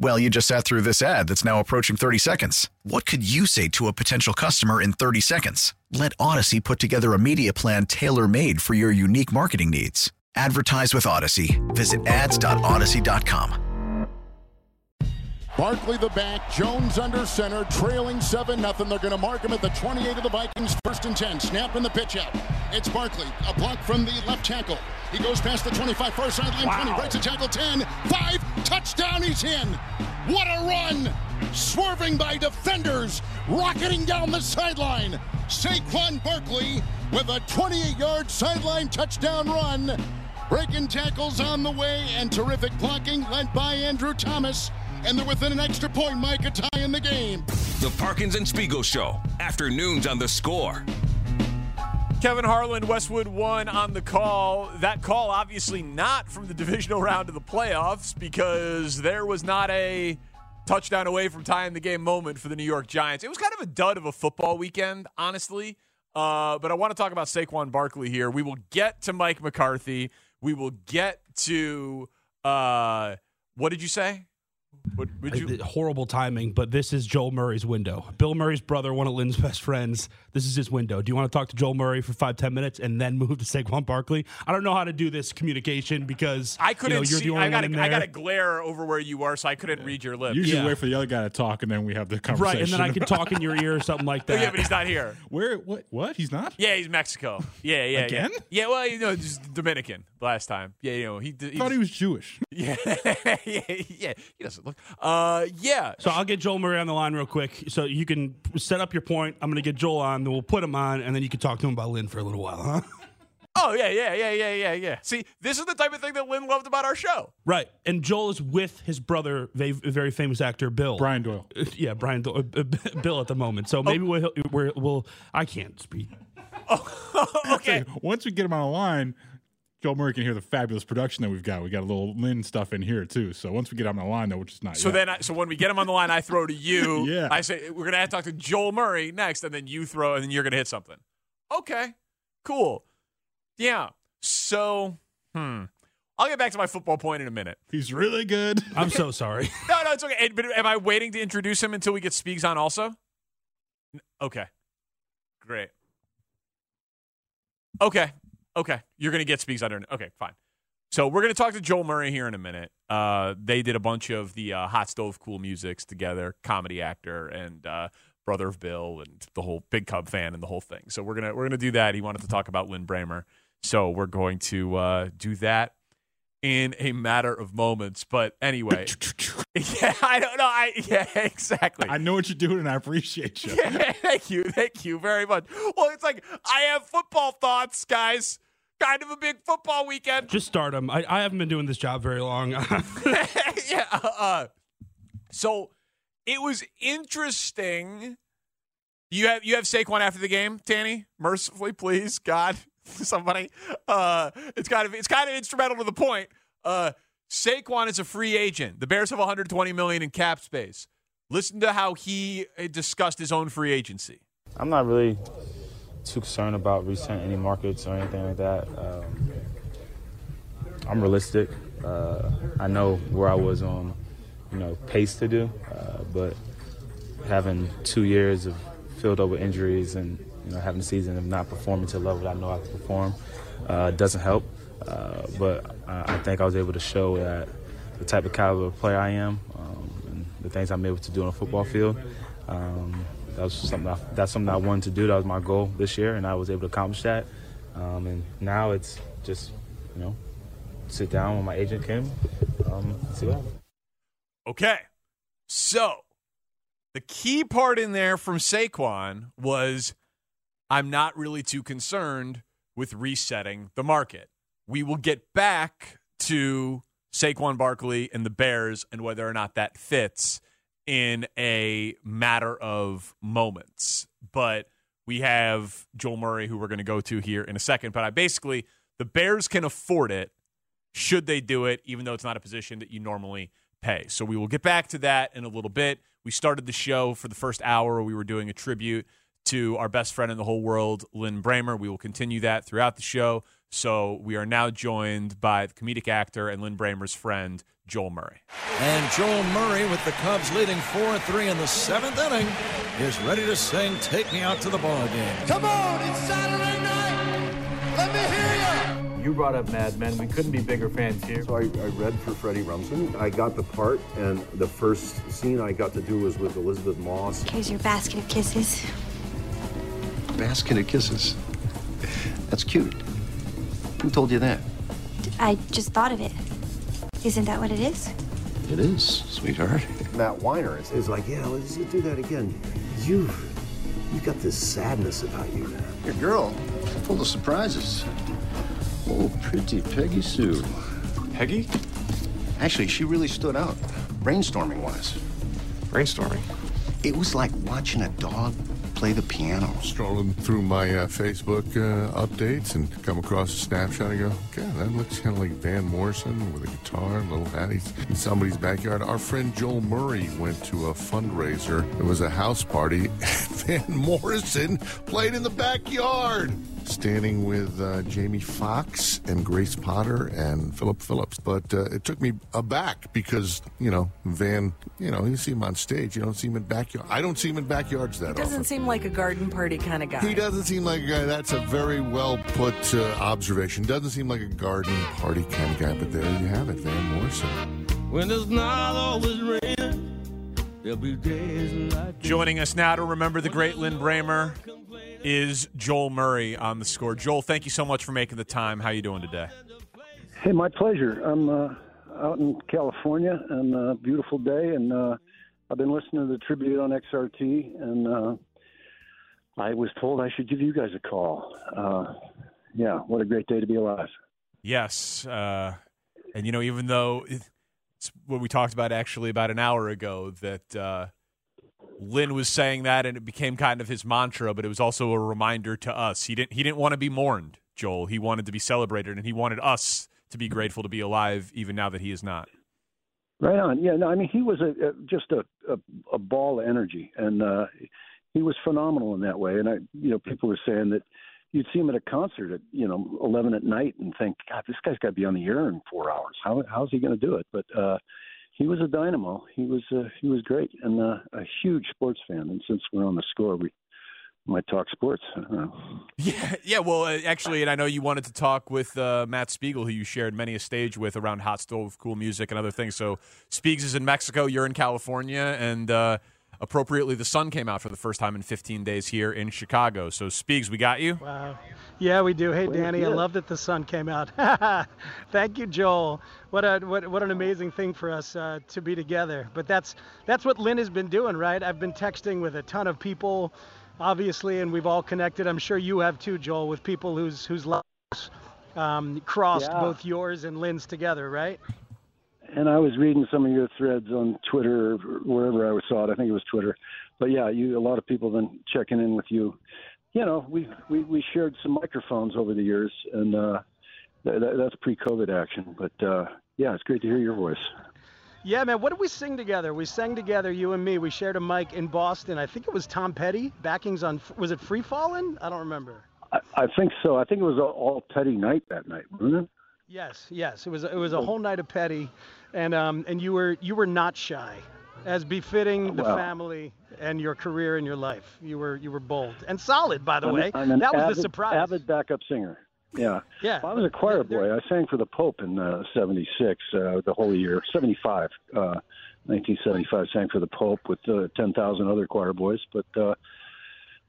Well, you just sat through this ad that's now approaching 30 seconds. What could you say to a potential customer in 30 seconds? Let Audacy put together a media plan tailor made for your unique marketing needs. Advertise with Audacy. Visit ads.audacy.com. Barkley the back, Jones under center, trailing 7 0. They're going to mark him at the 28 of the Vikings, first and 10. Snap in the pitch out. It's Barkley, a block from the left tackle. He goes past the 25, far sideline wow. 20, breaks a tackle 10, 5, touchdown, he's in. What a run! Swerving by defenders, rocketing down the sideline. Saquon Barkley with a 28 yard sideline touchdown run. Breaking tackles on the way and terrific blocking led by Andrew Thomas and they're within an extra point. Micah tie in the game. The Parkins and Spiegel Show, afternoons on the score. Kevin Harlan, Westwood one on the call. That call, obviously, not from the divisional round of the playoffs because there was not a touchdown away from tying the game moment for the New York Giants. It was kind of a dud of a football weekend, honestly. Uh, but I want to talk about Saquon Barkley here. We will get to Mike McCarthy. We will get to uh, what did you say? Would, would you... Horrible timing, but this is Joel Murray's window. Bill Murray's brother, one of Lynn's best friends. This is his window. Do you want to talk to Joel Murray for five, ten minutes and then move to Saquon Barkley? I don't know how to do this communication because I couldn't. You know, see, I got I got a glare over where you are, so I couldn't read your lips. Usually yeah. wait for the other guy to talk, and then we have the conversation. Right, and then I can talk in your ear or something like that. Oh, yeah, but he's not here. Where? What? What? He's not? Yeah, he's Mexico. Yeah, yeah. Again? Yeah, yeah well, you know, just Dominican last time. Yeah, you know, he. he thought he was Jewish. Yeah, yeah, yeah. He doesn't look. Uh, yeah. So I'll get Joel Murray on the line real quick, so you can set up your point. I'm going to get Joel on, then we'll put him on, and then you can talk to him about Lynn for a little while, huh? Oh yeah, yeah, yeah, yeah, yeah, yeah. See, this is the type of thing that Lynn loved about our show. Right, and Joel is with his brother, very, very famous actor Bill Brian Doyle. Yeah, Brian Doyle, uh, Bill at the moment. So maybe oh. we'll, we'll, we'll. I can't speak. Oh, okay. Once we get him on the line, Joel Murray can hear the fabulous production that we've got. We got a little Lynn stuff in here too. So once we get him on the line, though, which is not so yet. then I, so when we get him on the line, I throw to you. yeah, I say we're gonna have to talk to Joel Murray next, and then you throw, and then you're gonna hit something. Okay, cool. Yeah. So, hmm. I'll get back to my football point in a minute. He's really good. I'm so sorry. no, no, it's okay. But am I waiting to introduce him until we get Spiegs on also? Okay. Great. Okay. Okay, you're going to get Spiegs under. Okay, fine. So we're going to talk to Joel Murray here in a minute. Uh, they did a bunch of the uh, Hot Stove Cool musics together, comedy actor and uh, brother of Bill, and the whole big Cub fan and the whole thing. So we're gonna we're gonna do that. He wanted to talk about Lynn Brehmer, so we're going to uh, do that in a matter of moments. But anyway, yeah, I don't know. I yeah, exactly. I know what you're doing, and I appreciate you. Yeah, thank you, thank you very much. Well, it's like I have football thoughts, guys kind of a big football weekend. Just start them. I, I haven't been doing this job very long. yeah. Uh, so it was interesting. You have you have Saquon after the game, Tanny. Mercifully, please, God, somebody. Uh, it's kind of it's kind of instrumental to the point. Uh, Saquon is a free agent. The Bears have 120 million in cap space. Listen to how he uh, discussed his own free agency. I'm not really too concerned about resetting any markets or anything like that. Um, I'm realistic. Uh, I know where I was on, you know, pace to do, uh, but having two years of filled up with injuries and you know having a season of not performing to the level I know I can perform uh, doesn't help. Uh, but I think I was able to show that the type of caliber of player I am um, and the things I'm able to do on a football field. Um, that was something I, that's something I wanted to do. That was my goal this year, and I was able to accomplish that. Um, and now it's just you know sit down with my agent Kim, um, see what. Okay. So the key part in there from Saquon was I'm not really too concerned with resetting the market. We will get back to Saquon Barkley and the Bears and whether or not that fits in a matter of moments. But we have Joel Murray, who we're going to go to here in a second. But I basically, the Bears can afford it should they do it, even though it's not a position that you normally pay. So we will get back to that in a little bit. We started the show for the first hour. We were doing a tribute to our best friend in the whole world, Lynn Brehmer. We will continue that throughout the show. So we are now joined by the comedic actor and Lynn Brehmer's friend, Joel Murray. And Joel Murray, with the Cubs leading 4 3 in the seventh inning, is ready to sing Take Me Out to the Ball Game. Come on, it's Saturday night. Let me hear you. You brought up Mad Men. We couldn't be bigger fans here. So I, I read for Freddie Rumsen. I got the part, and the first scene I got to do was with Elisabeth Moss. Here's your basket of kisses. Basket of kisses. That's cute. Who told you that? I just thought of it. Isn't that what it is? It is, sweetheart. Matt Weiner is, is like, yeah, let's do that again. You, you got this sadness about you, man. Your girl, full of surprises. Oh, pretty Peggy Sue. Peggy? Actually, she really stood out, brainstorming wise. Brainstorming? It was like watching a dog play the piano. Strolling through my uh, Facebook uh, updates and come across a snapshot and go, God, that looks kind of like Van Morrison with a guitar, a little hat. He's in somebody's backyard. Our friend Joel Murray went to a fundraiser. It was a house party. Van Morrison played in the backyard standing with uh, Jamie Foxx and Grace Potter and Phillip Phillips. But uh, it took me aback because, you know, Van, you know, you see him on stage. You don't see him in backyard. I don't see him in backyards that often. He doesn't often. seem like a garden party kind of guy. He doesn't seem like a guy. That's a very well put uh, observation. Doesn't seem like a garden party kind of guy. But there you have it, Van Morrison. When it's not always raining, there'll be days like Joining us now to remember the great Lynn Brehmer is Joel Murray on the score. Joel, thank you so much for making the time. How are you doing today? Hey, my pleasure. I'm uh, out in California and a beautiful day, and uh, I've been listening to the tribute on XRT, and uh, I was told I should give you guys a call. Uh, yeah, what a great day to be alive. Yes, uh, and you know, even though it's what we talked about actually about an hour ago, that uh, Lynn was saying that, and it became kind of his mantra, but it was also a reminder to us. He didn't he didn't want to be mourned, Joel. He wanted to be celebrated, and he wanted us to be grateful to be alive, even now that he is not. Right on. Yeah, no, I mean he was a, a just a, a a ball of energy, and uh, he was phenomenal in that way. And I, you know, people were saying that you'd see him at a concert at you know eleven at night and think, God, this guy's got to be on the air in four hours. How how's he going to do it? But uh, he was a dynamo. He was uh, he was great and uh, a huge sports fan. And since we're on the score, we might talk sports. Yeah, yeah. Well, uh, actually, and I know you wanted to talk with uh, Matt Spiegel, who you shared many a stage with around hot stove, cool music, and other things. So, Spiegs is in Mexico. You're in California, and uh, appropriately, the sun came out for the first time in 15 days here in Chicago. So, Spiegs, we got you. Wow. Yeah, we do. Hey, Well, Danny, I yeah. love that the sun came out. Thank you, Joel. What a what, what an amazing thing for us uh, to be together. But that's that's what Lynn has been doing, right? I've been texting with a ton of people, obviously, and we've all connected. I'm sure you have too, Joel, with people whose whose lives um, crossed Yeah. both yours and Lynn's together, right? And I was reading some of your threads on Twitter or wherever I saw it. I think it was Twitter. But yeah, you a lot of people have been checking in with you. You know, we we, we shared some microphones over the years, and uh, th- th- that's pre-COVID action. But uh, yeah, it's great to hear your voice. Yeah, man. What did we sing together? We sang together, you and me. We shared a mic in Boston. I think it was Tom Petty. Backings on was it Free Fallin'? I don't remember. I, I think so. I think it was all, all Petty night that night, wasn't it? Yes, yes. It was it was a whole night of Petty, and um and you were you were not shy, as befitting the Wow. family and your career and your life. You were you were bold and solid, by the I'm- way. I'm that was avid, the surprise. Avid backup singer. Yeah. Yeah. I was a choir boy. I sang for the Pope in uh, 76, uh, the whole year. 75, uh, 1975, sang for the Pope with uh, 10,000 other choir boys. But uh,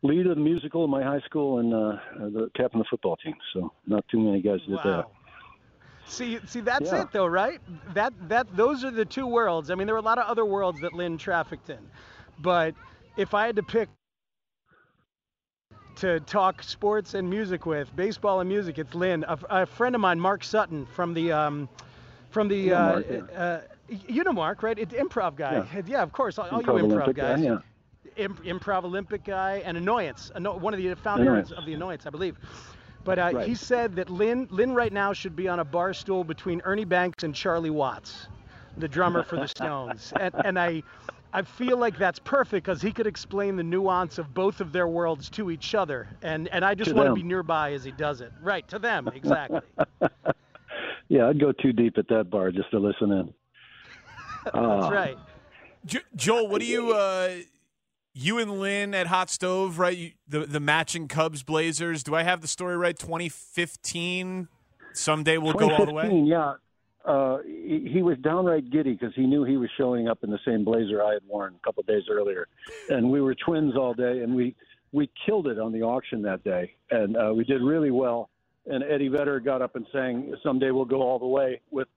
lead of the musical in my high school and uh, the captain of the football team. So not too many guys did that. See, see, that's Yeah. it though, right? That that those are the two worlds. I mean, there were a lot of other worlds that Lynn trafficked in, but if I had to pick to talk sports and music with, baseball and music, it's Lynn. A, a friend of mine, Mark Sutton, from the um, from the Yeah, uh, Mark, yeah. uh, you know Mark, right? It's improv guy. Yeah. of course. All, all you Improv improv Olympic guy, guys. yeah. Im- improv Olympic guy and Annoyance, anno- one of the founders Annoyance. of the Annoyance, I believe. But uh, Right. he said that Lynn, Lynn right now should be on a bar stool between Ernie Banks and Charlie Watts, the drummer for the Stones. and, and I, I feel like that's perfect because he could explain the nuance of both of their worlds to each other. And, and I just To want to be nearby as he does it. Right, to them, exactly. Yeah, I'd go too deep at that bar just to listen in. that's Uh, right. Jo- Joel, what do you uh you and Lynn at Hot Stove, right? You, the the matching Cubs Blazers. Do I have the story right? 2015. Someday we'll go all the way. 2015, Yeah, uh, he, he was downright giddy because he knew he was showing up in the same blazer I had worn a couple of days earlier, and we were twins all day, and we we killed it on the auction that day, and uh, we did really well. And Eddie Vedder got up and sang "Someday We'll Go All the Way" with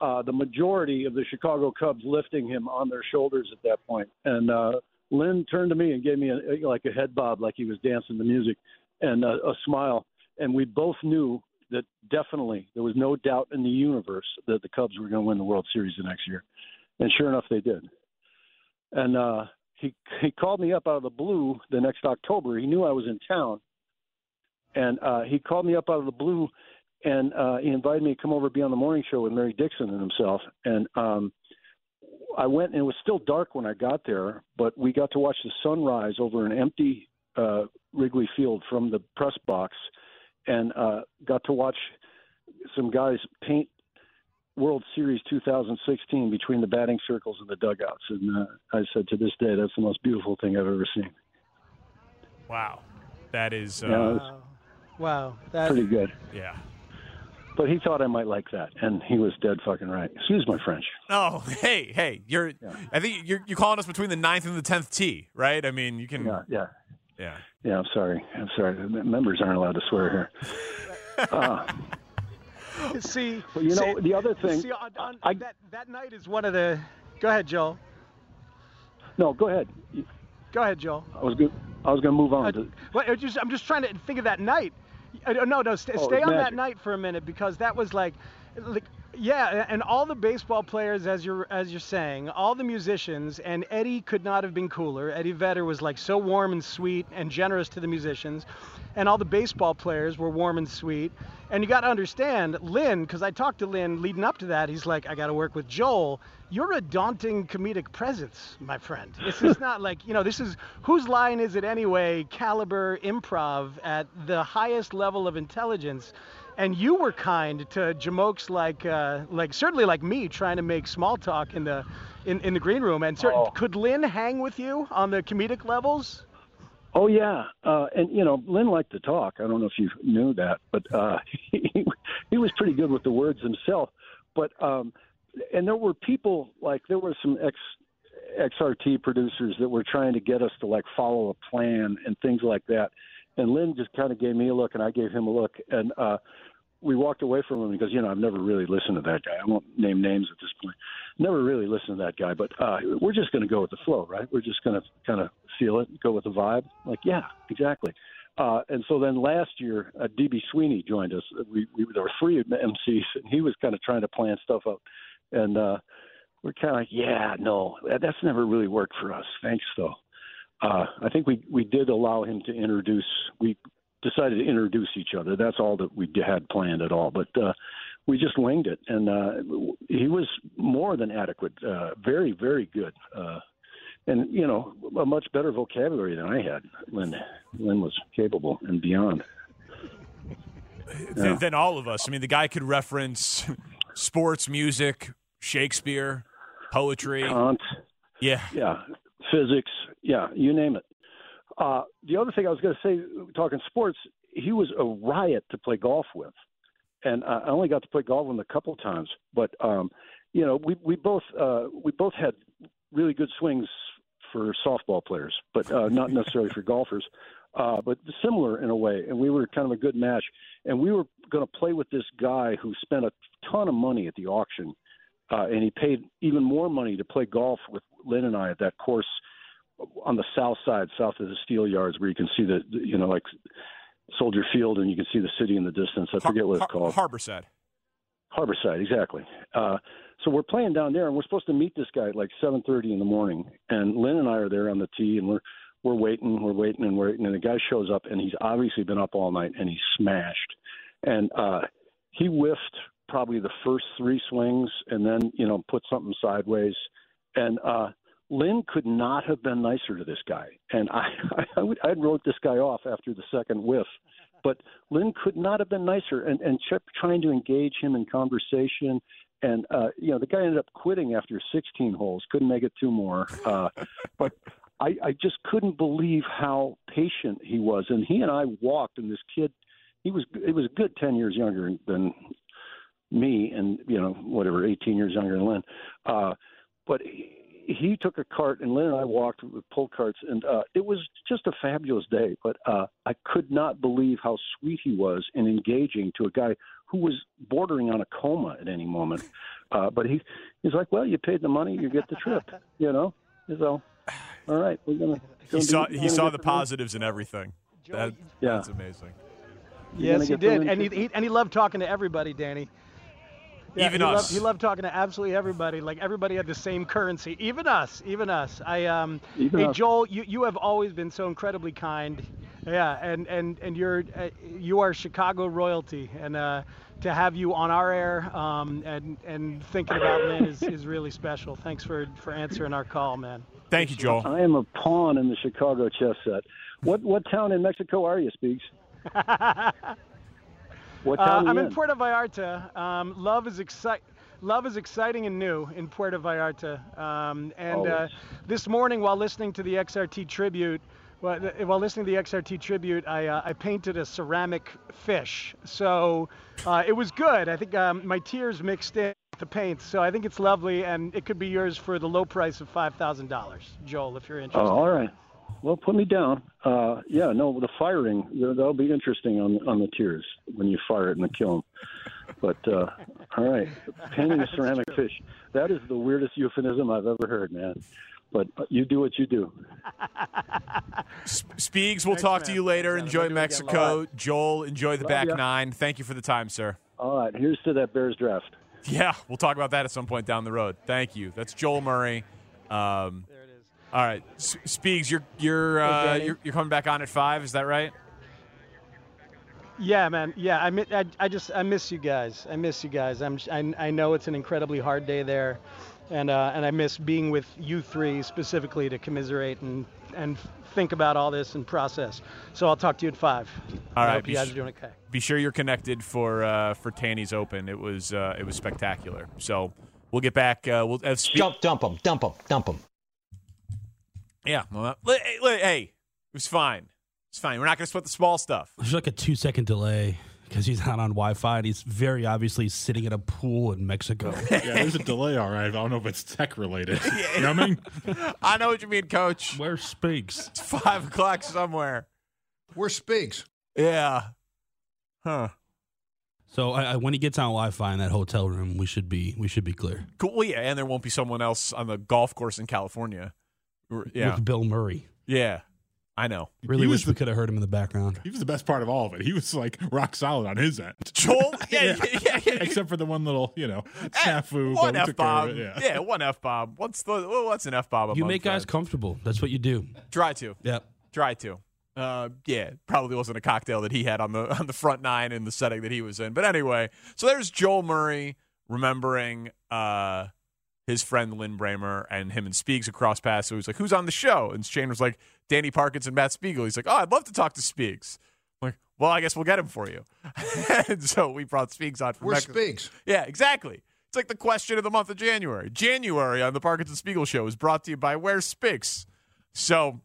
uh, the majority of the Chicago Cubs lifting him on their shoulders at that. And uh, Lynn turned to me and gave me a, like a head bob, like he was dancing the music, and a, a smile. And we both knew that definitely there was no doubt in the universe that the Cubs were going to win the World Series the next year. And sure enough, they did. And uh, he he called me up out of the blue the next October. He knew I was in town, and uh, he called me up out of the blue, and uh, he invited me to come over and be on the morning show with Mary Dixon and himself. And um, I went, and it was still dark when I got there, but we got to watch the sunrise over an empty uh, Wrigley Field from the press box, and uh, got to watch some guys paint World Series 2016 between the batting circles and the dugouts. And uh, I said to this day, that's the most beautiful thing I've ever seen. Wow, that is uh, Yeah, it Wow, that pretty good. yeah. But he thought I might like that, and he was dead fucking right. Excuse my French. Oh, hey, hey, you're. I think you're you're calling us between the ninth and the tenth tee, right? I mean, you can. Yeah, yeah. Yeah. Yeah, I'm sorry. I'm sorry. Members aren't allowed to swear here. Uh, see, Well, you know, see- the other thing- See, on, on, that that night is one of the. Go ahead, Joel. no, go ahead. Go ahead, Joel. I was good. I was going to move on to. Well, just, I'm just trying to think of that night. Uh, No, no, stay, Oh, stay on that night for a minute because that was like, like, yeah, and all the baseball players, as you're as you're saying, all the musicians, and Eddie could not have been cooler. Eddie Vedder was like so warm and sweet and generous to the musicians, and all the baseball players were warm and sweet. And you got to understand, Lynn, because I talked to Lynn leading up to that. He's like, I got to work with Joel. You're a daunting comedic presence, my friend. This is not like, you know, this is whose line is it anyway? Caliber improv at the highest level of intelligence. And you were kind to jamokes like, uh, like certainly like me, trying to make small talk in the, in, in the green room. And Oh. could Lynn hang with you on the comedic levels? Oh yeah, uh, and you know, Lynn liked to talk. I don't know if you knew that, but uh, he he was pretty good with the words himself. But um, and there were people like there were some ex XRT producers that were trying to get us to like follow a plan and things like that. And Lynn just kind of gave me a look, and I gave him a look, and uh, we walked away from him because you know I've never really listened to that guy. I won't name names at this point. Never really listened to that guy, but uh, we're just going to go with the flow, right? We're just going to kind of feel it, go with the vibe. Like, yeah, exactly. Uh, and so then last year, uh, DB Sweeney joined us. We, we there were three MCs, and he was kind of trying to plan stuff up, and uh, we're kind of like, yeah, no, that's never really worked for us. Thanks, though. Uh, I think we we did allow him to introduce. We decided to introduce each other. That's all that we had planned at all. But uh, we just winged it, and uh, he was more than adequate. Uh, very, very good, uh, and you know, a much better vocabulary than I had. Lynn, Lynn was capable and beyond. Th- than all of us. I mean, the guy could reference sports, music, Shakespeare, poetry. Kant. Yeah. Yeah. Physics. Yeah. You name it. Uh, the other thing I was going to say, talking sports, he was a riot to play golf with, and I only got to play golf with him a couple times. But um, you know, we we both uh, we both had really good swings for softball players, but uh, not necessarily for golfers. Uh, but similar in a way, and we were kind of a good match. And we were going to play with this guy who spent a ton of money at the auction, uh, and he paid even more money to play golf with Lynn and I at that course on the south side, south of the steel yards, where you can see the, you know, like Soldier Field, and you can see the city in the distance. I forget what it's called. Harborside. Harborside, exactly. Uh, so we're playing down there, and we're supposed to meet this guy at like 7:30 in the morning. And Lynn and I are there on the tee, and we're we're waiting, we're waiting, and waiting. And the guy shows up, and he's obviously been up all night, and he's smashed. And uh, he whiffed probably the first three swings, and then you know put something sideways. And uh, Lynn could not have been nicer to this guy. And I I, would, I wrote this guy off after the second whiff but Lynn could not have been nicer and, and kept trying to engage him in conversation and uh, you know the guy ended up quitting after 16 holes, couldn't make it two more. Uh, but I, I just couldn't believe how patient he was, and he and I walked, and this kid, he was it was a good 10 years younger than me, and you know whatever 18 years younger than Lynn. Uh, but he, he took a cart, and Lynn and I walked with pull carts, and uh, it was just a fabulous day. But uh, I could not believe how sweet he was and engaging to a guy who was bordering on a coma at any moment. Uh, but he he's like, well, you paid the money, you get the trip, you know. So, all right, we're gonna. He saw he saw the positives in everything. That, yeah. that's amazing. Yes, he did, and he, he and he loved talking to everybody, Danny. Yeah, even he us. Loved, he loved talking to absolutely everybody. Like everybody had the same currency. Even us. Even us. I um. Even hey us. Joel, you, you have always been so incredibly kind. Yeah, and and and you're uh, you are Chicago royalty, and uh, to have you on our air um, and and thinking about Lynn is, is really special. Thanks for for answering our call, man. Thank you, Joel. I am a pawn in the Chicago chess set. What what town in Mexico are you, Spiegs? What Uh, town I'm in in? Puerto Vallarta. Um, love is excite. Love is exciting and new in Puerto Vallarta. Um, and uh, this morning, while listening to the XRT tribute, well, while listening to the XRT tribute, I, uh, I painted a ceramic fish. So uh, it was good. I think um, my tears mixed in with the paint. So I think it's lovely, and it could be yours for the low price of five thousand dollars, Joel, if you're interested. Oh, interested. all right. Well, put me down. Uh, yeah, no, the firing that'll be interesting on on the tiers when you fire it in the kiln. But uh, all right, painting a ceramic fish. That is the weirdest euphemism I've ever heard, man. But uh, you do what you do. Spiegs, we'll talk to you later. Enjoy Mexico. Joel, enjoy the Love back ya. nine. Thank you for the time, sir. All right, here's to that Bears draft. Yeah, we'll talk about that at some point down the road. Thank you. That's Joel Murray. Um, there it is. All right, S- Spiegs, you're you're uh, Danny. you're, you're coming back on at five. Is that right? Yeah, man. Yeah, I, mi- I, I just I miss you guys. I miss you guys. I'm I, I know it's an incredibly hard day there, and uh, and I miss being with you three specifically to commiserate and and think about all this and process. So I'll talk to you at five. All I right, hope be you guys sh- are doing okay. Be sure you're connected for uh, for Tanny's Open. It was uh, it was spectacular. So we'll get back. Uh, we'll have Spe- Dump, dump them, dump them, dump them. Yeah. Well, hey, hey, it was fine. It's fine. We're not going to split the small stuff. There's like a two second delay because he's not on Wi Fi and he's very obviously sitting in a pool in Mexico. yeah, there's a delay, all right. I don't know if it's tech related. You know what I mean? I know what you mean, Coach. Where speaks? It's five o'clock somewhere. Where speaks? Yeah. Huh. So I, I, when he gets on Wi Fi in that hotel room, we should be we should be clear. Cool. Yeah, and there won't be someone else on the golf course in California. Or- Yeah. With Bill Murray. Yeah. I know. Really He wish was we could have heard him in the background. He was the best part of all of it. He was like rock solid on his end. Joel, yeah, yeah, yeah, yeah. Except for the one little, you know, snafu. One f bomb. Yeah. Yeah. one F bomb. What's the well, what's an F bomb? You make guys comfortable. That's what you do. Try to. Yep. Try to. Uh, yeah, probably wasn't a cocktail that he had on the on the front nine in the setting that he was in. But anyway, so there's Joel Murray remembering uh, his friend Lynn Brehmer and him and Spiegs across paths. So he was like, "Who's on the show?" And Shane was like, "Danny Parkins and Matt Spiegel." He's like, "Oh, I'd love to talk to Spiegs." I'm like, well, I guess we'll get him for you. and so we brought Spiegs on. From Mexico. Spiegs? Yeah, exactly. It's like the question of the month of January. January on the Parkins and Spiegel show is brought to you by Where's Spiegs. So,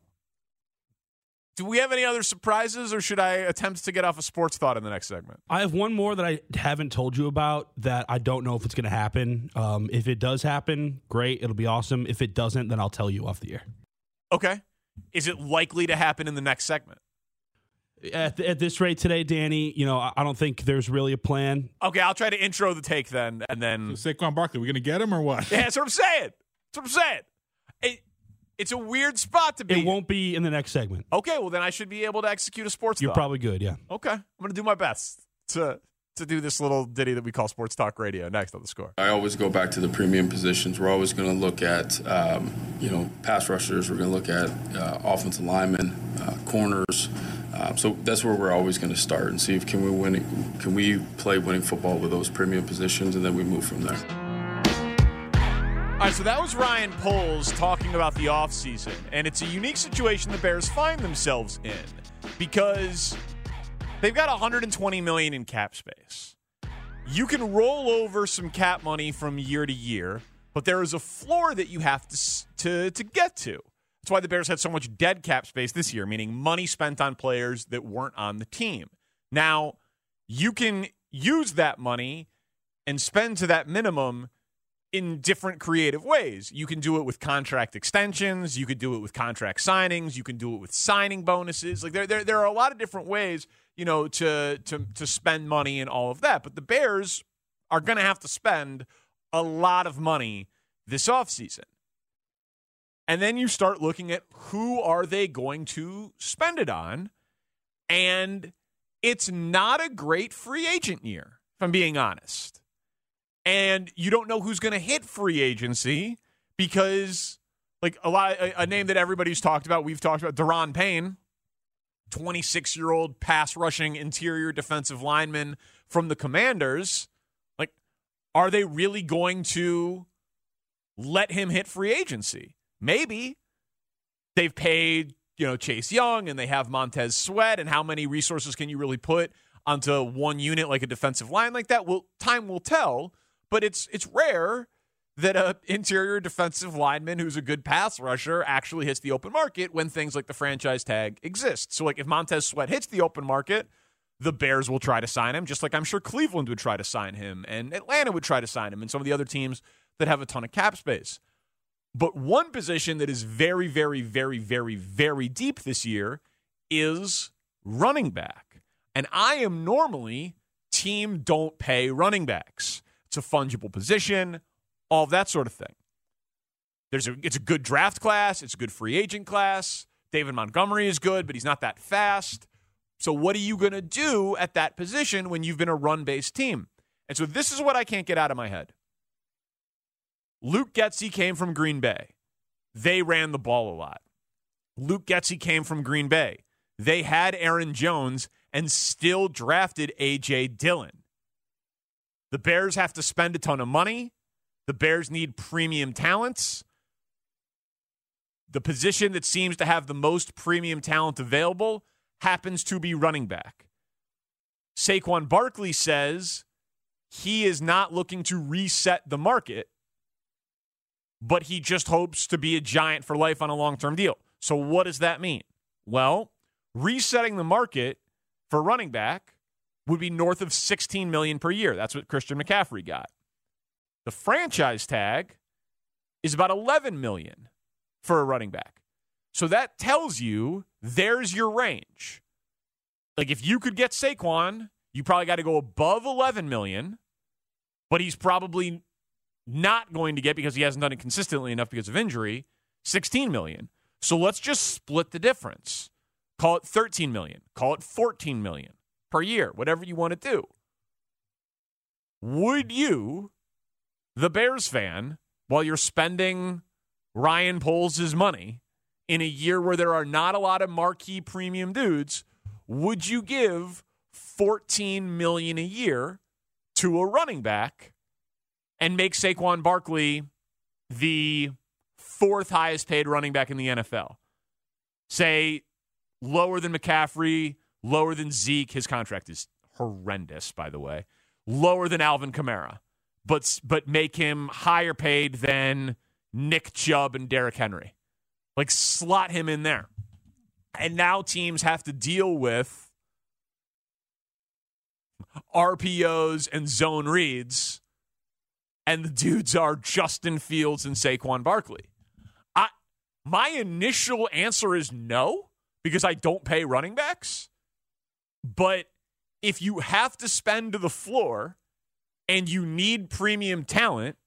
do we have any other surprises, or should I attempt to get off a sports thought in the next segment? I have one more that I haven't told you about that I don't know if it's going to happen. Um, if it does happen, great. It'll be awesome. If it doesn't, then I'll tell you off the air. Okay. Is it likely to happen in the next segment? At, at this rate today, Danny, you know, I, I don't think there's really a plan. Okay, I'll try to intro the take then, and then So Saquon Barkley, we going to get him or what? yeah, that's what I'm saying. That's what I'm saying. It, it's a weird spot to be. It won't be in the next segment. Okay, well then I should be able to execute a sports. You're thought. probably good, yeah. okay. I'm going to do my best to to do this little ditty that we call sports talk radio next on the score. I always go back to the premium positions. We're always going to look at, um, you know, pass rushers. We're going to look at uh, offensive linemen, uh, corners. Uh, so that's where we're always going to start and see if can we win. Can we play winning football with those premium positions, and then we move from there. All right, so that was Ryan Poles talking about the offseason, and it's a unique situation the Bears find themselves in because they've got 120 million in cap space. You can roll over some cap money from year to year, but there is a floor that you have to to to get to. That's why the Bears had so much dead cap space this year, meaning money spent on players that weren't on the team. Now, you can use that money and spend to that minimum in different creative ways. You can do it with contract extensions, you could do it with contract signings, you can do it with signing bonuses. Like there there, there are a lot of different ways, you know, to to to spend money and all of that. But the Bears are going to have to spend a lot of money this offseason. And then you start looking at who are they going to spend it on? And it's not a great free agent year, if I'm being honest and you don't know who's going to hit free agency because like a lot a, a, name that everybody's talked about we've talked about Daron Payne 26 year old pass rushing interior defensive lineman from the commanders. Like are they really going to let him hit free agency? Maybe. They've paid you know chase young and they have montez sweat and how many resources can you really put onto one unit like a defensive line like that? Well time will tell but it's it's rare that a interior defensive lineman who's a good pass rusher actually hits the open market when things like the franchise tag exist. So like if Montez Sweat hits the open market, the Bears will try to sign him, just like I'm sure Cleveland would try to sign him and Atlanta would try to sign him and some of the other teams that have a ton of cap space. But one position that is very, very, very, very, very deep this year is running back. And I am normally team don't pay running backs. It's a fungible position, all of that sort of thing. There's a it's a good draft class, it's a good free agent class. David Montgomery is good, but he's not that fast. So what are you going to do at that position when you've been a run-based team? And so this is what I can't get out of my head. Luke Getsy came from Green Bay. They ran the ball a lot. Luke Getsy came from Green Bay. They had Aaron Jones and still drafted A.J. Dillon. The Bears have to spend a ton of money. The Bears need premium talents. The position that seems to have the most premium talent available happens to be running back. Saquon Barkley says he is not looking to reset the market, but he just hopes to be a giant for life on a long term deal. So, what does that mean? Well, resetting the market for running back would be north of 16 million per year. That's what Christian McCaffrey got. The franchise tag is about 11 million for a running back. So that tells you there's your range. Like if you could get Saquon, you probably got to go above 11 million, but he's probably not going to get because he hasn't done it consistently enough because of injury, 16 million. So let's just split the difference. Call it 13 million, call it 14 million per year, whatever you want to do. Would you, the Bears fan, while you're spending Ryan Poles' money in a year where there are not a lot of marquee premium dudes, would you give 14 million a year to a running back and make Saquon Barkley the fourth highest paid running back in the NFL? Say lower than McCaffrey, lower than Zeke. His contract is horrendous, by the way. Lower than Alvin Kamara, but but make him higher paid than Nick Chubb and Derrick Henry. Like slot him in there. And now teams have to deal with RPOs and zone reads, and the dudes are Justin Fields and Saquon Barkley. I My initial answer is no, because I don't pay running backs. But if you have to spend to the floor and you need premium talent,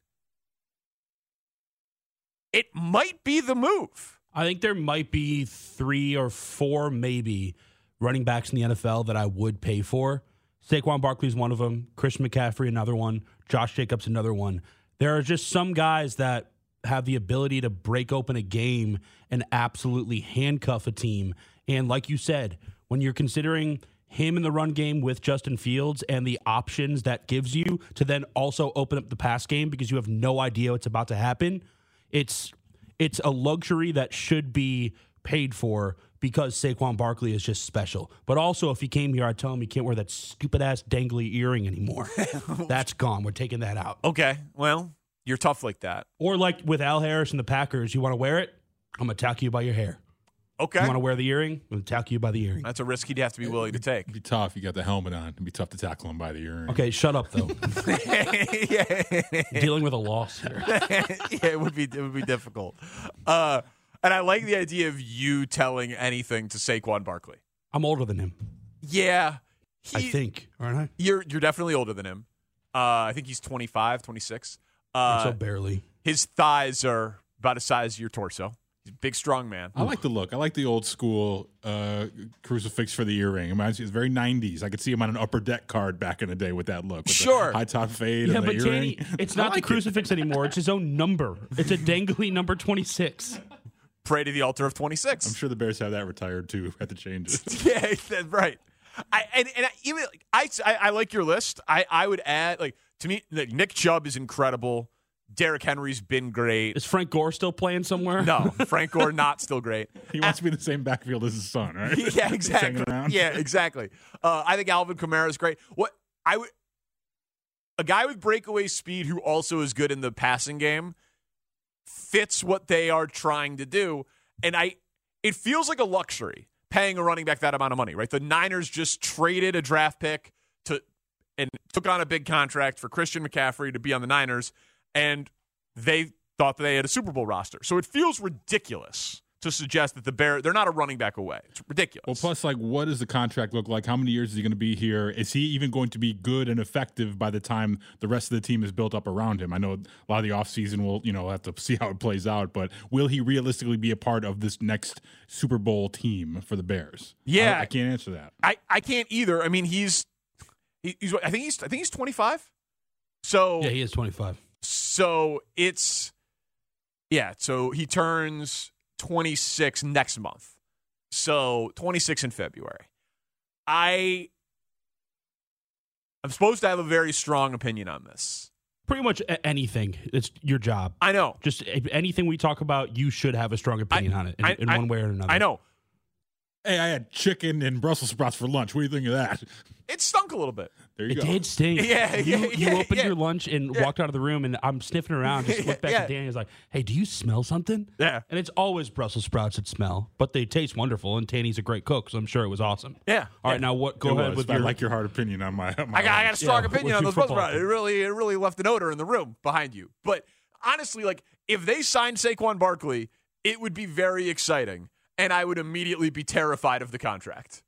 it might be the move. I think there might be three or four, maybe, running backs in the NFL that I would pay for. Saquon Barkley's one of them. Christian McCaffrey, another one. Josh Jacobs, another one. There are just some guys that have the ability to break open a game and absolutely handcuff a team. And like you said, when you're considering him in the run game with Justin Fields and the options that gives you to then also open up the pass game because you have no idea what's about to happen, it's it's a luxury that should be paid for because Saquon Barkley is just special. But also, if he came here, I'd tell him he can't wear that stupid ass dangly earring anymore. That's gone. We're taking that out. Okay, well, you're tough like that. Or like with Al Harris and the Packers, you want to wear it? I'm gonna tackle you by your hair. Okay. You want to wear the earring? I'm gonna tackle you by the earring. That's a risk he'd have to be willing to take. It'd be tough. You got the helmet on. It'd be tough to tackle him by the earring. Okay, shut up though. Dealing with a loss here. yeah, it would be it would be difficult. Uh, and I like the idea of you telling anything to Saquon Barkley. I'm older than him. Yeah, I think, aren't I? You're you're definitely older than him. Uh, I think he's 25, 26. Uh, so barely. His thighs are about the size of your torso. He's a big, strong man. I like the look. I like the old school uh, crucifix for the earring. It reminds me, it's very 90s. I could see him on an upper deck card back in the day with that look. With Sure. high top fade Yeah, and the but earring. Danny, it's not like the crucifix anymore. It's his own number. It's a dangly number 26. Pray to the altar of 26. I'm sure the Bears have that retired too at the changes. yeah, that's right. I and, and I, even like, I, I I like your list. I I would add like to me like, Nick Chubb is incredible. Derrick Henry's been great. Is Frank Gore still playing somewhere? No, Frank Gore not still great. he wants to be in the same backfield as his son, right? yeah, exactly. Yeah, exactly. Uh, I think Alvin Kamara is great. What I would a guy with breakaway speed who also is good in the passing game fits what they are trying to do, and I it feels like a luxury paying a running back that amount of money, right? The Niners just traded a draft pick to and took on a big contract for Christian McCaffrey to be on the Niners, and they thought that they had a Super Bowl roster. So it feels ridiculous to suggest that the Bear they're not a running back away. It's ridiculous. Well, plus, like, what does the contract look like? How many years is he going to be here? Is he even going to be good and effective by the time the rest of the team is built up around him? I know a lot of the offseason will, you know, have to see how it plays out, but will he realistically be a part of this next Super Bowl team for the Bears? Yeah. I, I can't answer that. I, I can't either. I mean, he's he- he's I think he's I think he's 25. So Yeah, he is 25. So it's yeah, so he turns 26 next month. So 26 in February. I I'm supposed to have a very strong opinion on this. Pretty much anything. It's your job. I know. Just anything we talk about, you should have a strong opinion on it in, I- in I- one way or another. I know. Hey, I had chicken and Brussels sprouts for lunch. What do you think of that? It stunk a little bit. There you It go. did stink. Yeah, you, yeah, you yeah, opened yeah. your lunch and Yeah. walked out of the room, and I'm sniffing around. Just looked back Yeah. at Danny. and was like, "Hey, do you smell something?" Yeah. And it's always Brussels sprouts that smell, but they taste wonderful. And Tanny's a great cook, so I'm sure it was awesome. Yeah. All right, now what? Go It ahead was, with your. I like your hard opinion on my. on my I got, I got a strong Yeah, opinion what's on those Brussels sprouts. It really, it really left an odor in the room behind you. But honestly, like if they signed Saquon Barkley, it would be very exciting, and I would immediately be terrified of the contract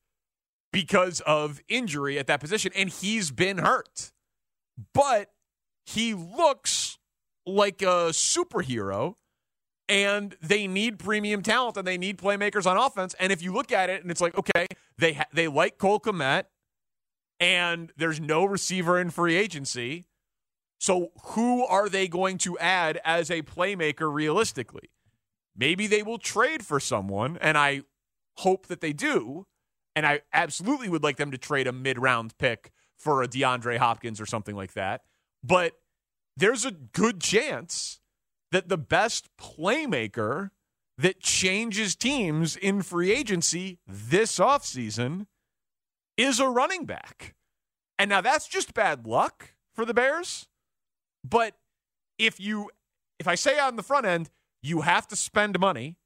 because of injury at that position, and he's been hurt. But he looks like a superhero, and they need premium talent and they need playmakers on offense. And if you look at it, and it's like, okay, they ha- they like Cole Kmet, and there's no receiver in free agency. So who are they going to add as a playmaker realistically? Maybe they will trade for someone, and I hope that they do. And I absolutely would like them to trade a mid round pick for a DeAndre Hopkins or something like that. But there's a good chance that the best playmaker that changes teams in free agency this offseason is a running back. And now that's just bad luck for the Bears. But if you if I say on the front end, you have to spend money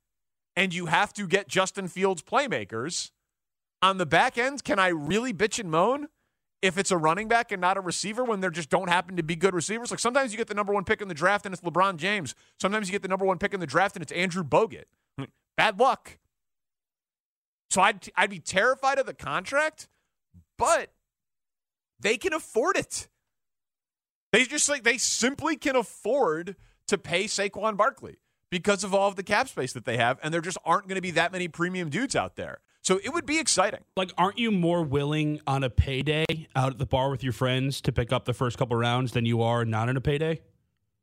and you have to get Justin Fields playmakers, on the back end, can I really bitch and moan if it's a running back and not a receiver when there just don't happen to be good receivers? Like sometimes you get the number one pick in the draft and it's LeBron James. Sometimes you get the number one pick in the draft and it's Andrew Bogut. Bad luck. So I'd I'd be terrified of the contract, but they can afford it. They just like they simply can afford to pay Saquon Barkley because of all of the cap space that they have, and there just aren't going to be that many premium dudes out there. So it would be exciting. Like, aren't you more willing on a payday out at the bar with your friends to pick up the first couple rounds than you are not on a payday?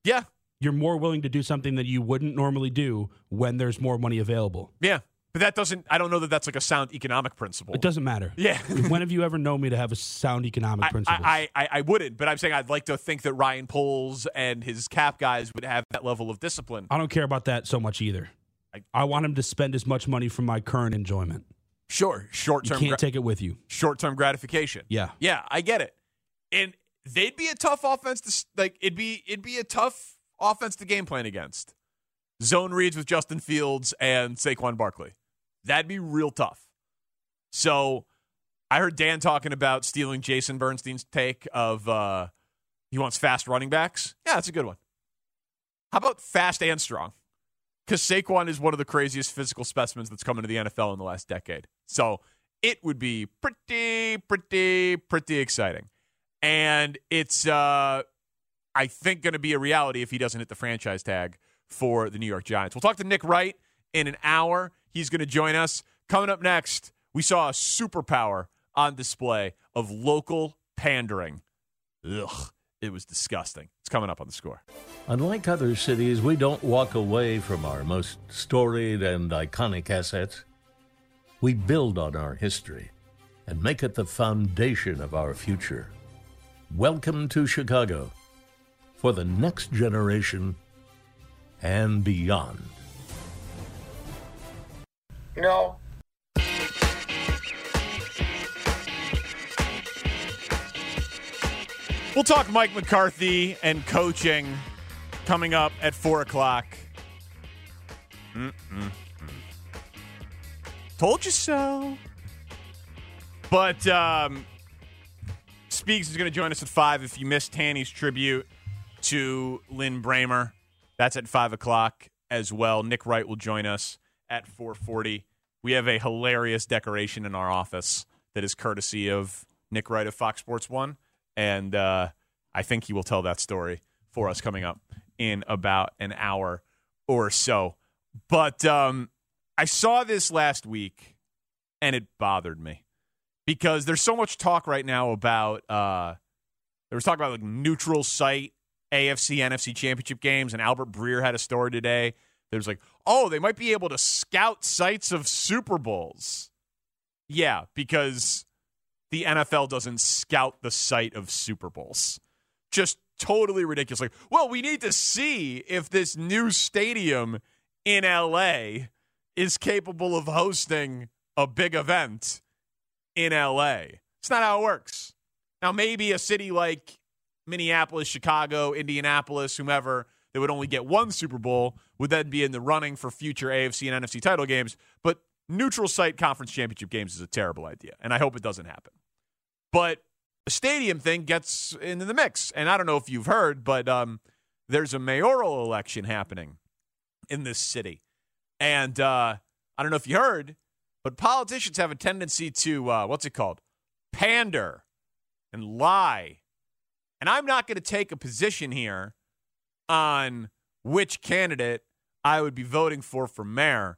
Yeah. You're more willing to do something that you wouldn't normally do when there's more money available. Yeah. But that doesn't, I don't know that that's like a sound economic principle. It doesn't matter. Yeah. when have you ever known me to have a sound economic principle? I, I, I wouldn't, but I'm saying I'd like to think that Ryan Poles and his cap guys would have that level of discipline. I don't care about that so much either. I, I want him to spend as much money for my current enjoyment. Sure, short term. You can't take it with you. Short term gratification. Yeah, yeah, I get it. And they'd be a tough offense to like. It'd be it'd be a tough offense to game plan against. Zone reads with Justin Fields and Saquon Barkley. That'd be real tough. So, I heard Dan talking about stealing Jason Bernstein's take of uh, he wants fast running backs. Yeah, that's a good one. How about fast and strong? Because Saquon is one of the craziest physical specimens that's come into the NFL in the last decade. So it would be pretty, pretty, pretty exciting. And it's, uh, I think, going to be a reality if he doesn't hit the franchise tag for the New York Giants. We'll talk to Nick Wright in an hour. He's going to join us. Coming up next, we saw a superpower on display of local pandering. Ugh, it was disgusting. It's coming up on the score. Unlike other cities, we don't walk away from our most storied and iconic assets. We build on our history and make it the foundation of our future. Welcome to Chicago for the next generation and beyond. No. We'll talk Mike McCarthy and coaching coming up at 4 o'clock. Mm-mm-mm. Told you so. But um, Spiegs is going to join us at 5 if you missed Tanny's tribute to Lin Brehmer. That's at 5 o'clock as well. Nick Wright will join us at 440. We have a hilarious decoration in our office that is courtesy of Nick Wright of Fox Sports 1. And uh, I think he will tell that story for us coming up in about an hour or so. But um, I saw this last week and it bothered me because there's so much talk right now about uh, there was talk about like neutral site AFC NFC championship games and Albert Breer had a story today. There's like, oh, they might be able to scout sites of Super Bowls. Yeah, because the NFL doesn't scout the site of Super Bowls. Just totally ridiculous. Like, well, we need to see if this new stadium in LA is capable of hosting a big event in LA. It's not how it works. Now, maybe a city like Minneapolis, Chicago, Indianapolis, whomever, that would only get one Super Bowl would then be in the running for future AFC and NFC title games. But neutral site conference championship games is a terrible idea, and I hope it doesn't happen. But the stadium thing gets into the mix. And I don't know if you've heard, but um, there's a mayoral election happening in this city. And uh, I don't know if you heard, but politicians have a tendency to, uh, what's it called? Pander and lie. And I'm not going to take a position here on which candidate I would be voting for for mayor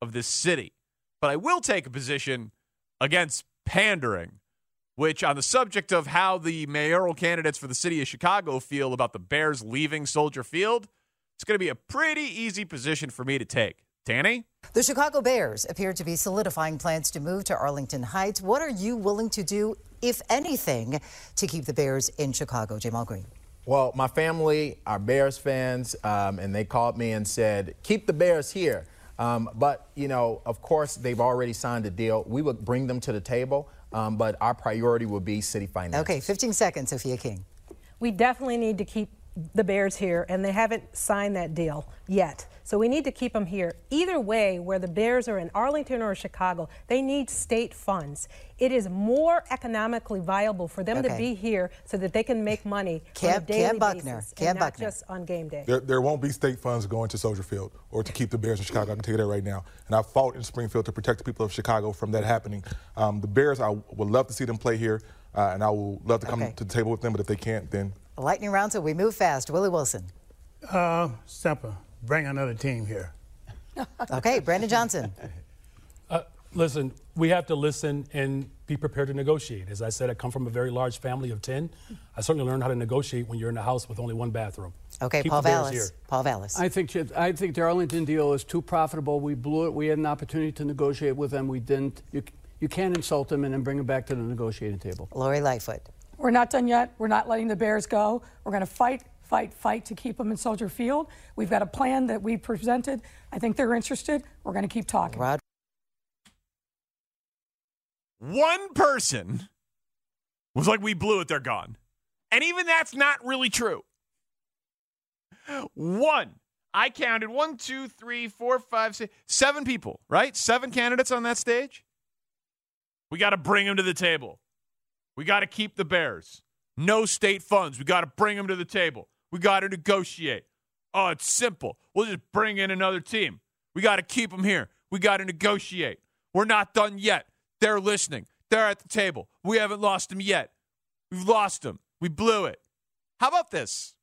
of this city. But I will take a position against pandering which, on the subject of how the mayoral candidates for the city of Chicago feel about the Bears leaving Soldier Field, it's going to be a pretty easy position for me to take. Danny? The Chicago Bears appear to be solidifying plans to move to Arlington Heights. What are you willing to do, if anything, to keep the Bears in Chicago? Ja'Mal Green. Well, my family are Bears fans, um, and they called me and said, keep the Bears here. Um, but, you know, of course, they've already signed a deal. We would bring them to the table. Um, but our priority will be city finance. Okay, 15 seconds, Sophia King. We definitely need to keep the Bears here, and they haven't signed that deal yet. So we need to keep them here. Either way, where the Bears are in Arlington or Chicago, they need state funds. It is more economically viable for them to be here so that they can make money on a daily Kam Buckner. basis Kam and not Buckner. just on game day. There, there won't be state funds going to Soldier Field or to keep the Bears in Chicago. I can tell you that right now. And I fought in Springfield to protect the people of Chicago from that happening. Um, the Bears, I would love to see them play here, uh, and I will love to come Okay. to the table with them. But if they can't, then Lightning round, so we move fast. Willie Wilson. Uh, simple. Bring another team here. Okay, Brandon Johnson. Uh, listen, we have to listen and be prepared to negotiate. As I said, I come from a very large family of 10. I certainly learned how to negotiate when you're in a house with only one bathroom. Okay, Keep Paul the Vallas. here. Paul Vallas. I think Chip, I think the Arlington deal is too profitable. We blew it. We had an opportunity to negotiate with them. We didn't. You, you can't insult them and then bring them back to the negotiating table. Lori Lightfoot. We're not done yet. We're not letting the Bears go. We're going to fight, fight, fight to keep them in Soldier Field. We've got a plan that we presented. I think they're interested. We're going to keep talking. Rod. One person was like, we blew it, they're gone. And even that's not really true. One. I counted one, two, three, four, five, six, seven people, right? Seven candidates on that stage. We got to bring them to the table. We got to keep the Bears. No state funds. We got to bring them to the table. We got to negotiate. Oh, it's simple. We'll just bring in another team. We got to keep them here. We got to negotiate. We're not done yet. They're listening. They're at the table. We haven't lost them yet. We've lost them. We blew it. How about this?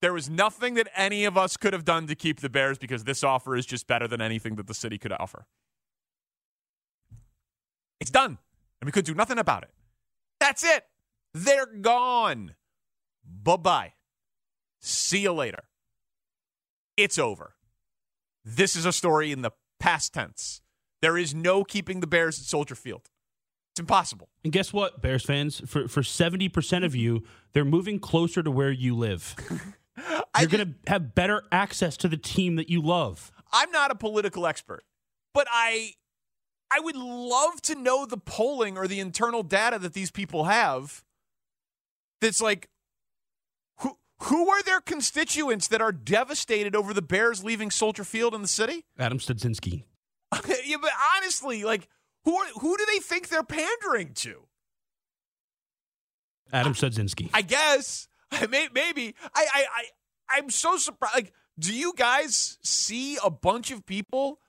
There was nothing that any of us could have done to keep the Bears because this offer is just better than anything that the city could offer. It's done. And we could do nothing about it. That's it. They're gone. Bye bye. See you later. It's over. This is a story in the past tense. There is no keeping the Bears at Soldier Field. It's impossible. And guess what, Bears fans? For for seventy percent of you, they're moving closer to where you live. You're going to have better access to the team that you love. I'm not a political expert, but I I would love to know the polling or the internal data that these people have. That's like who who are their constituents that are devastated over the Bears leaving Soldier Field in the city? Adam Studzinski. yeah, but honestly, like who are, who do they think they're pandering to? Adam Studzinski. I guess May- maybe I I I I'm so surprised. Like, do you guys see a bunch of people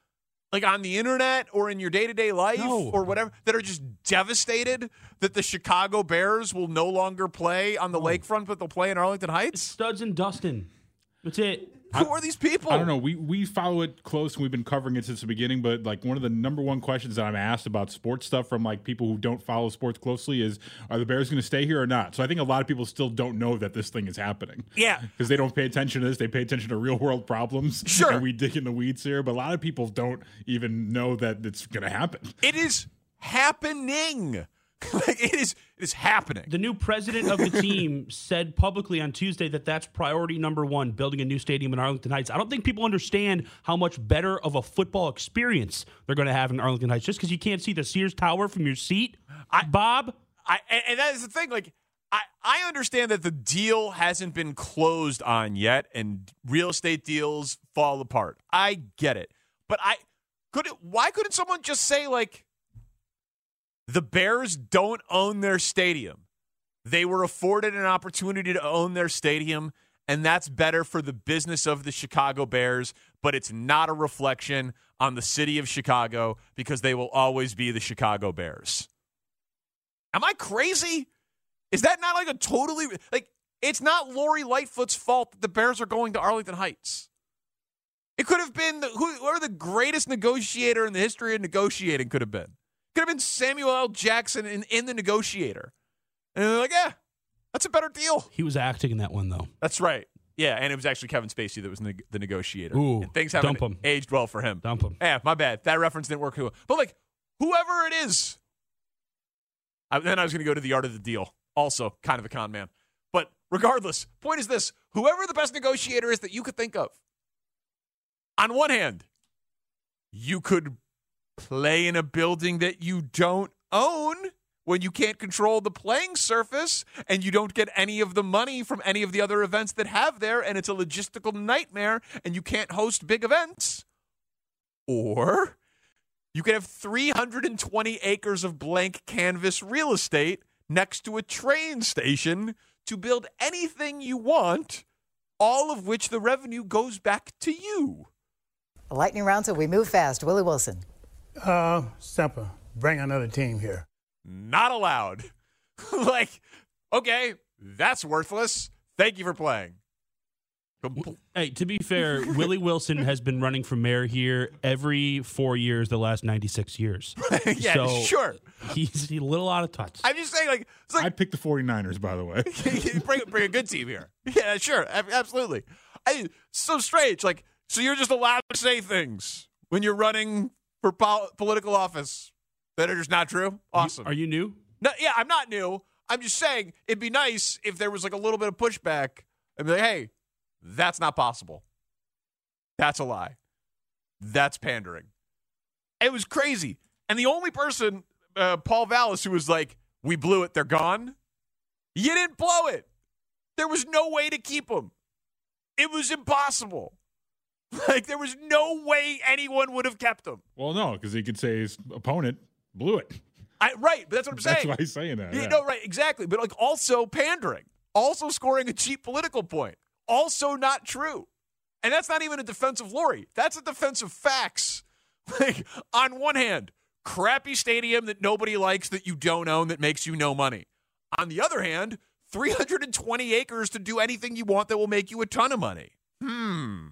like on the internet or in your day to day life No. or whatever that are just devastated that the Chicago Bears will no longer play on the lakefront, but they'll play in Arlington Heights? Studs and Dustin. That's it. Who are these people? I don't know. We we follow it close and we've been covering it since the beginning. But like one of the number one questions that I'm asked about sports stuff from like people who don't follow sports closely is, are the Bears going to stay here or not? So I think a lot of people still don't know that this thing is happening. Yeah. because they don't pay attention to this. They pay attention to real world problems. Sure. and we dig in the weeds here. But a lot of people don't even know that it's going to happen. It is happening. like it is it is happening. The new president of the team said publicly on Tuesday that that's priority number one, building a new stadium in Arlington Heights. I don't think people understand how much better of a football experience they're going to have in Arlington Heights just because you can't see the Sears Tower from your seat. Bob, I and, and that is the thing. Like I, I understand that the deal hasn't been closed on yet, and real estate deals fall apart. I get it, but I could. It, why couldn't someone just say like, the Bears don't own their stadium. They were afforded an opportunity to own their stadium, and that's better for the business of the Chicago Bears, but it's not a reflection on the city of Chicago because they will always be the Chicago Bears. Am I crazy? Is that not like a totally like it's not Lori Lightfoot's fault that the Bears are going to Arlington Heights. It could have been the, who, whoever the greatest negotiator in the history of negotiating could have been. Could have been Samuel L. Jackson in, in the negotiator. And they're like, yeah, that's a better deal. he was acting in that one though. That's right. Yeah, and it was actually Kevin Spacey that was the negotiator. Ooh, and things haven't dump him. aged well for him. Dump him. Yeah, my bad. That reference didn't work. But like, whoever it is, I, then I was going to go to the art of the deal. Also, kind of a con man. But regardless, point is this: whoever the best negotiator is that you could think of. On one hand, you could play in a building that you don't own when you can't control the playing surface and you don't get any of the money from any of the other events that have there and it's a logistical nightmare and you can't host big events. Or you can have 320 acres of blank canvas real estate next to a train station to build anything you want, all of which the revenue goes back to you. Lightning round, so we move fast. Willie Wilson. Uh, Semper, bring another team here. Not allowed. like, okay, that's worthless. Thank you for playing. Hey, to be fair, Willie Wilson has been running for mayor here every four years, the last 96 years. yeah, so sure. He's a little out of touch. I'm just saying, like, it's like I picked the 49ers, by the way. bring, bring a good team here. Yeah, sure. Absolutely. I, so strange. Like, so you're just allowed to say things when you're running for pol- political office that are just not true? Awesome. Are you new? No, yeah, I'm not new. I'm just saying it'd be nice if there was like a little bit of pushback and be like, hey, that's not possible. That's a lie. That's pandering. It was crazy. And the only person, uh, Paul Vallas, who was like, we blew it, they're gone. You didn't blow it. There was no way to keep them. It was impossible. Like, there was no way anyone would have kept them. Well, no, because he could say his opponent blew it. I, right, but that's what I'm saying. That's why he's saying that. Yeah, yeah. No, right, exactly. But like also pandering, also scoring a cheap political point, also not true. And that's not even a defense of Lori. That's a defense of facts. Like, on one hand, crappy stadium that nobody likes that you don't own that makes you no money. On the other hand, 320 acres to do anything you want that will make you a ton of money. Hmm.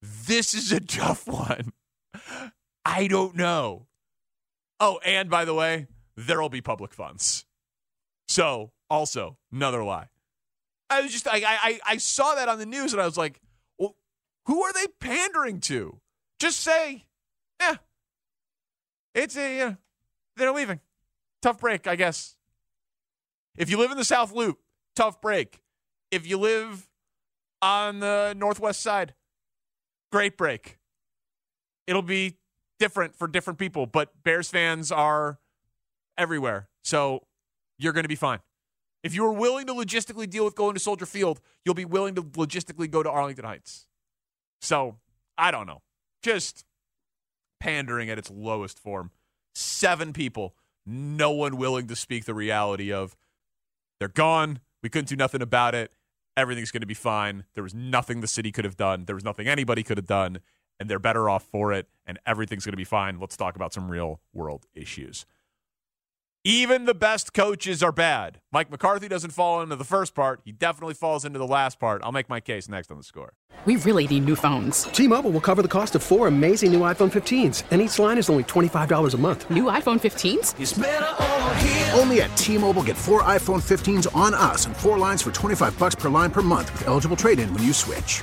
This is a tough one. I don't know. Oh, and by the way, there'll be public funds. So, also, another lie. I was just, I, I, I saw that on the news and I was like, well, who are they pandering to? Just say, yeah, it's a, uh, they're leaving. Tough break, I guess. If you live in the South Loop, tough break. If you live on the Northwest side, great break. It'll be different for different people, but Bears fans are everywhere. So you're going to be fine. If you are willing to logistically deal with going to Soldier Field, you'll be willing to logistically go to Arlington Heights. So I don't know. Just pandering at its lowest form. Seven people, no one willing to speak the reality of they're gone. We couldn't do nothing about it. Everything's going to be fine. There was nothing the city could have done. There was nothing anybody could have done, and they're better off for it, and everything's going to be fine. Let's talk about some real world issues. Even the best coaches are bad. Mike McCarthy doesn't fall into the first part. He definitely falls into the last part. I'll make my case next on the score. We really need new phones. T-Mobile will cover the cost of four amazing new iPhone 15s, and each line is only $25 a month. New iPhone 15s? It's over here. Only at T-Mobile get four iPhone 15s on us and four lines for 25 bucks per line per month with eligible trade-in when you switch.